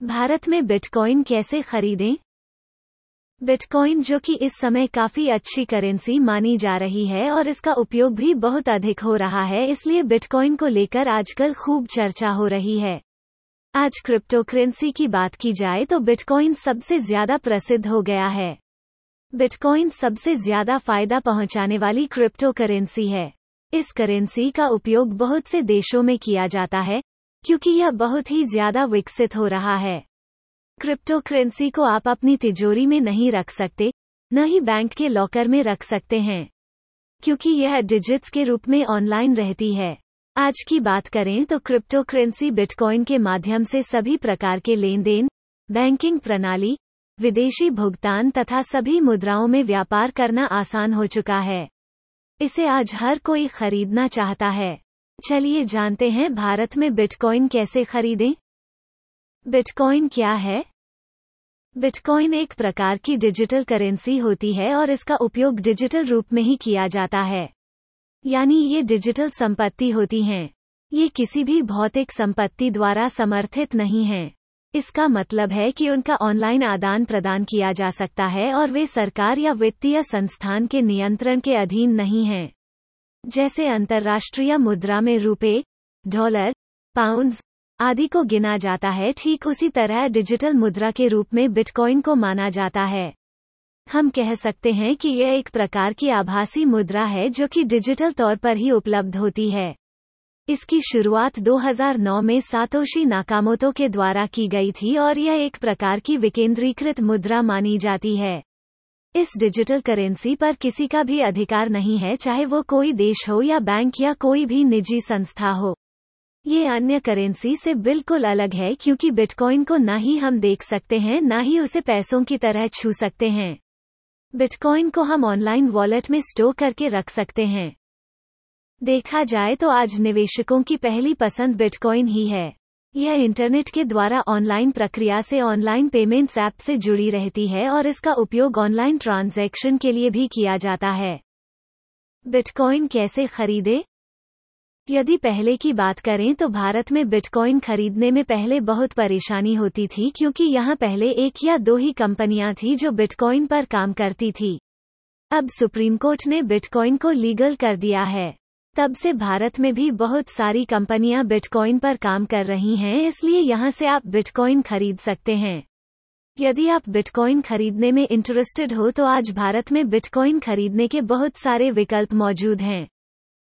भारत में बिटकॉइन कैसे खरीदें? बिटकॉइन जो कि इस समय काफ़ी अच्छी करेंसी मानी जा रही है और इसका उपयोग भी बहुत अधिक हो रहा है, इसलिए बिटकॉइन को लेकर आजकल खूब चर्चा हो रही है। आज क्रिप्टो करेंसी की बात की जाए तो बिटकॉइन सबसे ज़्यादा प्रसिद्ध हो गया है। बिटकॉइन सबसे ज़्यादा फ़ायदा पहुँचाने वाली क्रिप्टो करेंसी है। इस करेंसी का उपयोग बहुत से देशों में किया जाता है क्योंकि यह बहुत ही ज़्यादा विकसित हो रहा है। क्रिप्टो करेंसी को आप अपनी तिजोरी में नहीं रख सकते, न ही बैंक के लॉकर में रख सकते हैं। क्योंकि यह डिजिट्स के रूप में ऑनलाइन रहती है। आज की बात करें तो क्रिप्टो करेंसी बिटकॉइन के माध्यम से सभी प्रकार के लेन देन बैंकिंग प्रणाली, विदेशी भुगतान तथा सभी मुद्राओं में व्यापार करना आसान हो चुका है। इसे आज हर कोई खरीदना चाहता है। चलिए जानते हैं भारत में बिटकॉइन कैसे खरीदें। बिटकॉइन क्या है? बिटकॉइन एक प्रकार की डिजिटल करेंसी होती है और इसका उपयोग डिजिटल रूप में ही किया जाता है। यानी ये डिजिटल संपत्ति होती हैं। ये किसी भी भौतिक संपत्ति द्वारा समर्थित नहीं हैं। इसका मतलब है कि उनका ऑनलाइन आदान प्रदान किया जा सकता है और वे सरकार या वित्तीय संस्थान के नियंत्रण के अधीन नहीं हैं। जैसे अंतर्राष्ट्रीय मुद्रा में रुपए, डॉलर, पाउंड्स आदि को गिना जाता है, ठीक उसी तरह डिजिटल मुद्रा के रूप में बिटकॉइन को माना जाता है। हम कह सकते हैं कि यह एक प्रकार की आभासी मुद्रा है जो कि डिजिटल तौर पर ही उपलब्ध होती है। इसकी शुरुआत 2009 में सातोशी नाकामोतो के द्वारा की गई थी और यह एक प्रकार की विकेंद्रीकृत मुद्रा मानी जाती है। इस डिजिटल करेंसी पर किसी का भी अधिकार नहीं है, चाहे वो कोई देश हो या बैंक या कोई भी निजी संस्था हो। ये अन्य करेंसी से बिल्कुल अलग है, क्योंकि बिटकॉइन को ना ही हम देख सकते हैं, ना ही उसे पैसों की तरह छू सकते हैं। बिटकॉइन को हम ऑनलाइन वॉलेट में स्टोर करके रख सकते हैं। देखा जाए तो आज निवेशकों की पहली पसंद बिटकॉइन ही है। यह इंटरनेट के द्वारा ऑनलाइन प्रक्रिया से ऑनलाइन पेमेंट्स ऐप से जुड़ी रहती है और इसका उपयोग ऑनलाइन ट्रांजैक्शन के लिए भी किया जाता है। बिटकॉइन कैसे खरीदे? यदि पहले की बात करें तो भारत में बिटकॉइन खरीदने में पहले बहुत परेशानी होती थी क्योंकि यहाँ पहले एक या दो ही कंपनियाँ थी जो बिटकॉइन पर काम करती थी। अब सुप्रीम कोर्ट ने बिटकॉइन को लीगल कर दिया है। तब से भारत में भी बहुत सारी कंपनियाँ बिटकॉइन पर काम कर रही हैं, इसलिए यहाँ से आप बिटकॉइन खरीद सकते हैं। यदि आप बिटकॉइन खरीदने में इंटरेस्टेड हो तो आज भारत में बिटकॉइन खरीदने के बहुत सारे विकल्प मौजूद हैं।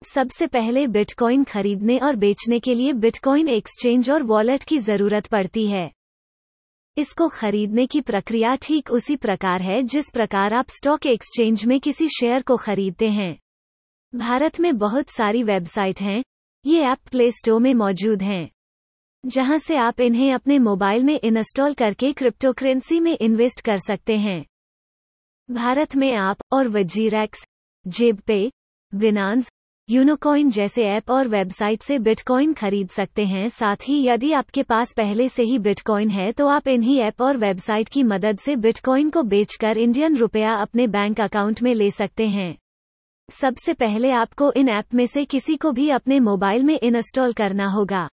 सबसे पहले बिटकॉइन खरीदने और बेचने के लिए बिटकॉइन एक्सचेंज और वॉलेट की ज़रूरत पड़ती है। इसको खरीदने की प्रक्रिया ठीक उसी प्रकार है जिस प्रकार आप स्टॉक एक्सचेंज में किसी शेयर को खरीदते हैं। भारत में बहुत सारी वेबसाइट हैं, ये ऐप प्ले स्टोर में मौजूद हैं, जहाँ से आप इन्हें अपने मोबाइल में इंस्टॉल करके क्रिप्टोकरेंसी में इन्वेस्ट कर सकते हैं। भारत में आप और वजीरैक्स, जेब पे विनांस यूनोकॉइन जैसे ऐप और वेबसाइट से बिटकॉइन खरीद सकते हैं। साथ ही यदि आपके पास पहले से ही बिटकॉइन है तो आप इन्हीं ऐप और वेबसाइट की मदद से बिटकॉइन को बेचकर इंडियन रुपया अपने बैंक अकाउंट में ले सकते हैं। सबसे पहले आपको इन ऐप में से किसी को भी अपने मोबाइल में इंस्टॉल करना होगा।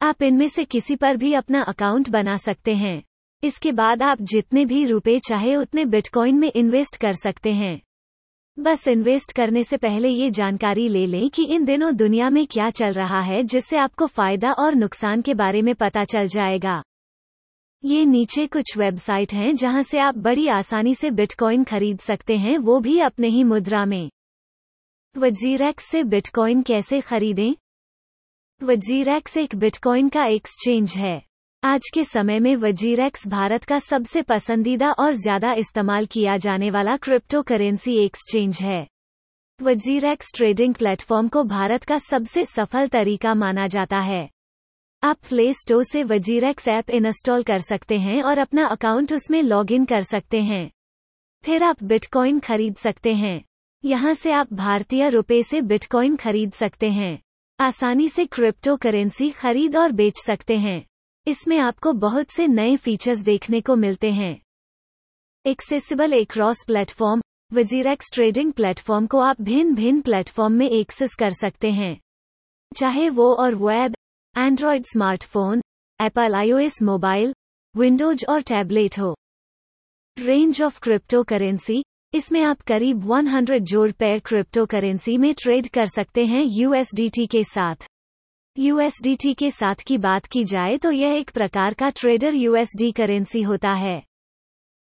आप इनमें से किसी पर भी अपना अकाउंट बना सकते हैं। इसके बाद आप जितने भी रुपए चाहे उतने बिटकॉइन में इन्वेस्ट कर सकते हैं। बस इन्वेस्ट करने से पहले ये जानकारी ले लें कि इन दिनों दुनिया में क्या चल रहा है, जिससे आपको फ़ायदा और नुकसान के बारे में पता चल जाएगा। ये नीचे कुछ वेबसाइट हैं जहाँ से आप बड़ी आसानी से बिटकॉइन खरीद सकते हैं, वो भी अपने ही मुद्रा में। वजीरैक्स से बिटकॉइन कैसे खरीदें? वजीरैक्स एक बिटकॉइन का एक्सचेंज है। आज के समय में वजीरेक्स भारत का सबसे पसंदीदा और ज़्यादा इस्तेमाल किया जाने वाला क्रिप्टो करेंसी एक्सचेंज है। वजीरैक्स ट्रेडिंग प्लेटफॉर्म को भारत का सबसे सफल तरीका माना जाता है। आप प्ले स्टोर से वजीरेक्स ऐप इंस्टॉल कर सकते हैं और अपना अकाउंट उसमें लॉगिन कर सकते हैं। फिर आप बिटकॉइन खरीद सकते हैं। यहाँ से आप भारतीय रुपए से बिटकॉइन खरीद सकते हैं। आसानी से क्रिप्टो करेंसी खरीद और बेच सकते हैं। इसमें आपको बहुत से नए फीचर्स देखने को मिलते हैं। एक्सेसिबल एक cross platform, WazirX trading platform को आप भिन्न भिन्न प्लेटफॉर्म में एक्सेस कर सकते हैं। चाहे वो और web Android smartphone, Apple iOS mobile, Windows और टैबलेट हो। रेंज ऑफ़ क्रिप्टो करेंसी इसमें आप करीब 100 जोड़ पैर क्रिप्टो करेंसी में ट्रेड कर सकते हैं यूएसडीटी के साथ। यूएसडीटी के साथ की बात की जाए तो यह एक प्रकार का ट्रेडर यूएसडी करेंसी होता है।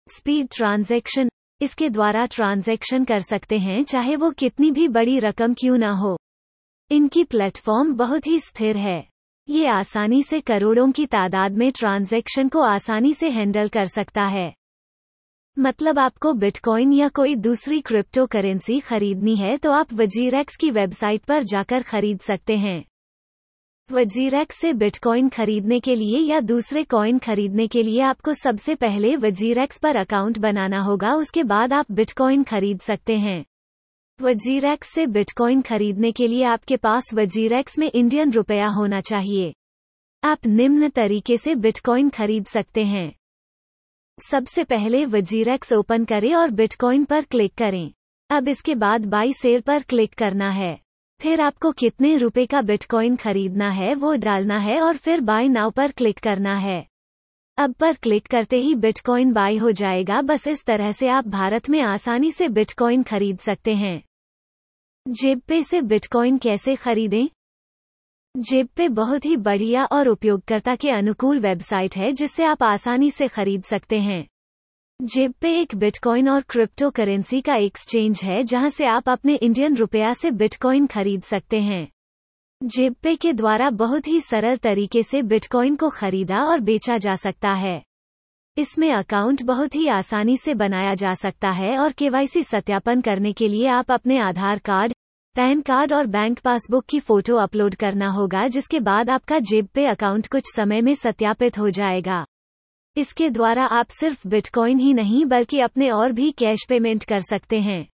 स्पीड ट्रांजैक्शन इसके द्वारा ट्रांजैक्शन कर सकते हैं, चाहे वो कितनी भी बड़ी रकम क्यों ना हो। इनकी प्लेटफॉर्म बहुत ही स्थिर है। ये आसानी से करोड़ों की तादाद में ट्रांजैक्शन को आसानी से हैंडल कर सकता है। मतलब आपको बिटकॉइन या कोई दूसरी क्रिप्टो करेंसी खरीदनी है तो आप वजीरेक्स की वेबसाइट पर जाकर खरीद सकते हैं। वजीरेक्स से बिटकॉइन खरीदने के लिए या दूसरे कॉइन खरीदने के लिए आपको सबसे पहले वजीरेक्स पर अकाउंट बनाना होगा, उसके बाद आप बिटकॉइन खरीद सकते हैं। वजीरेक्स से बिटकॉइन खरीदने के लिए आपके पास वजीरेक्स में इंडियन रुपया होना चाहिए। आप निम्न तरीके से बिटकॉइन खरीद सकते हैं। सबसे पहले वजीरेक्स ओपन करें और बिटकॉइन पर क्लिक करें। अब इसके बाद बाई सेल पर क्लिक करना है। फिर आपको कितने रुपए का बिटकॉइन खरीदना है वो डालना है और फिर बाय नाउ पर क्लिक करना है। अब पर क्लिक करते ही बिटकॉइन बाय हो जाएगा। बस इस तरह से आप भारत में आसानी से बिटकॉइन खरीद सकते हैं। जेब पे से बिटकॉइन कैसे खरीदें? जेब पे बहुत ही बढ़िया और उपयोगकर्ता के अनुकूल वेबसाइट है जिससे आप आसानी से खरीद सकते हैं। जेब पे एक बिटकॉइन और क्रिप्टो करेंसी का एक्सचेंज है, जहाँ से आप अपने इंडियन रुपया से बिटकॉइन खरीद सकते हैं। जेब पे के द्वारा बहुत ही सरल तरीके से बिटकॉइन को खरीदा और बेचा जा सकता है। इसमें अकाउंट बहुत ही आसानी से बनाया जा सकता है और केवाईसी सत्यापन करने के लिए आप अपने आधार कार्ड पैन कार्ड और बैंक पासबुक की फ़ोटो अपलोड करना होगा, जिसके बाद आपका जेब पे अकाउंट कुछ समय में सत्यापित हो जाएगा। इसके द्वारा आप सिर्फ़ बिटकॉइन ही नहीं, बल्कि अपने और भी कैश पेमेंट कर सकते हैं।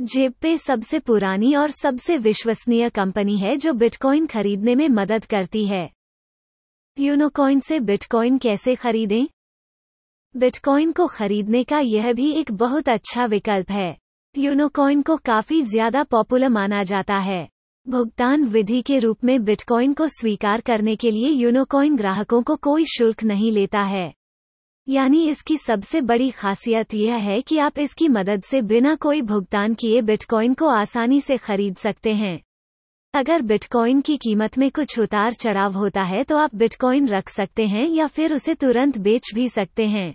जेब पे सबसे पुरानी और सबसे विश्वसनीय कंपनी है, जो बिटकॉइन खरीदने में मदद करती है। यूनोकॉइन से बिटकॉइन कैसे खरीदें? बिटकॉइन को खरीदने का यह भी एक बहुत अच्छा विकल्प है। यूनोकॉइन को काफ़ी ज़्यादा पॉपुलर माना जाता है। भुगतान विधि के रूप में बिटकॉइन को स्वीकार करने के लिए यूनोकॉइन ग्राहकों को कोई शुल्क नहीं लेता है। यानी इसकी सबसे बड़ी खासियत यह है कि आप इसकी मदद से बिना कोई भुगतान किए बिटकॉइन को आसानी से खरीद सकते हैं। अगर बिटकॉइन की कीमत में कुछ उतार चढ़ाव होता है तो आप बिटकॉइन रख सकते हैं या फिर उसे तुरंत बेच भी सकते हैं।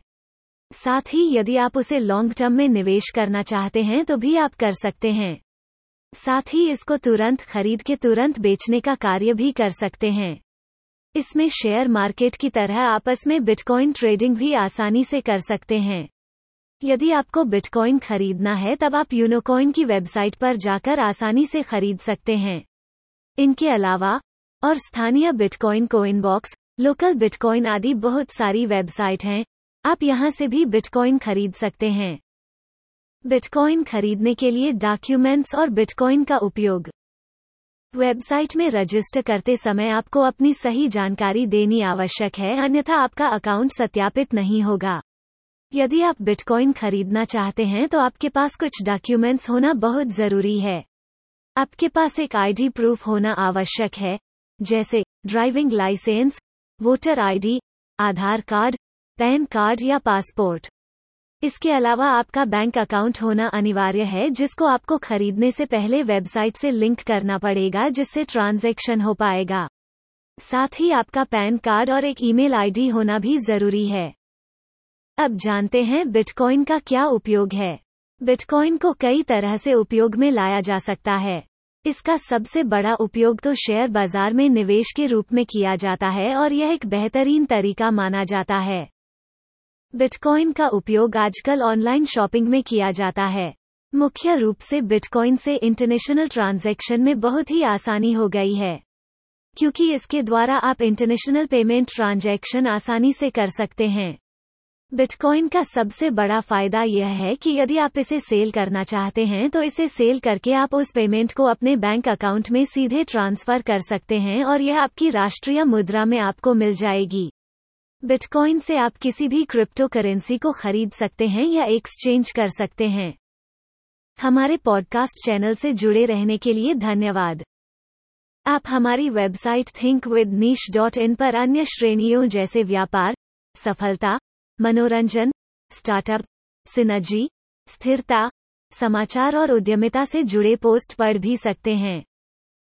साथ ही यदि आप उसे लॉन्ग टर्म में निवेश करना चाहते हैं तो भी आप कर सकते हैं। साथ ही इसको तुरंत खरीद के तुरंत बेचने का कार्य भी कर सकते हैं। इसमें शेयर मार्केट की तरह आपस में बिटकॉइन ट्रेडिंग भी आसानी से कर सकते हैं। यदि आपको बिटकॉइन खरीदना है, तब आप यूनोकॉइन की वेबसाइट पर जाकर आसानी से खरीद सकते हैं। इनके अलावा, और स्थानीय bitcoin coin box local bitcoin आदि बहुत सारी वेबसाइट हैं आप यहाँ से भी बिटकॉइन खरीद सकते हैं। बिटकॉइन खरीदने के लिए डॉक्यूमेंट्स और बिटकॉइन का उपयोग। वेबसाइट में रजिस्टर करते समय आपको अपनी सही जानकारी देनी आवश्यक है, अन्यथा आपका अकाउंट सत्यापित नहीं होगा। यदि आप बिटकॉइन खरीदना चाहते हैं तो आपके पास कुछ डॉक्यूमेंट्स होना बहुत ज़रूरी है। आपके पास एक आईडी प्रूफ होना आवश्यक है, जैसे driving licence voter ID Aadhaar card PAN card या पासपोर्ट। इसके अलावा आपका बैंक अकाउंट होना अनिवार्य है, जिसको आपको खरीदने से पहले वेबसाइट से लिंक करना पड़ेगा, जिससे ट्रांजैक्शन हो पाएगा। साथ ही आपका पैन कार्ड और एक ईमेल आईडी होना भी ज़रूरी है। अब जानते हैं बिटकॉइन का क्या उपयोग है। बिटकॉइन को कई तरह से उपयोग में लाया जा सकता है। इसका सबसे बड़ा उपयोग तो शेयर बाज़ार में निवेश के रूप में किया जाता है, और यह एक बेहतरीन तरीका माना जाता है। बिटकॉइन का उपयोग आजकल ऑनलाइन शॉपिंग में किया जाता है। मुख्य रूप से बिटकॉइन से इंटरनेशनल ट्रांजैक्शन में बहुत ही आसानी हो गई है। क्योंकि इसके द्वारा आप इंटरनेशनल पेमेंट ट्रांजैक्शन आसानी से कर सकते हैं। बिटकॉइन का सबसे बड़ा फ़ायदा यह है कि यदि आप इसे सेल करना चाहते हैं तो इसे सेल करके आप उस पेमेंट को अपने बैंक अकाउंट में सीधे ट्रांसफ़र कर सकते हैं और यह आपकी राष्ट्रीय मुद्रा में आपको मिल जाएगी। बिटकॉइन से आप किसी भी क्रिप्टो करेंसी को खरीद सकते हैं या एक्सचेंज कर सकते हैं। हमारे पॉडकास्ट चैनल से जुड़े रहने के लिए धन्यवाद। आप हमारी website think with niche dot in पर अन्य श्रेणियों जैसे व्यापार, सफलता, मनोरंजन, स्टार्टअप, सिनर्जी, स्थिरता, समाचार और उद्यमिता से जुड़े पोस्ट पढ़ भी सकते हैं।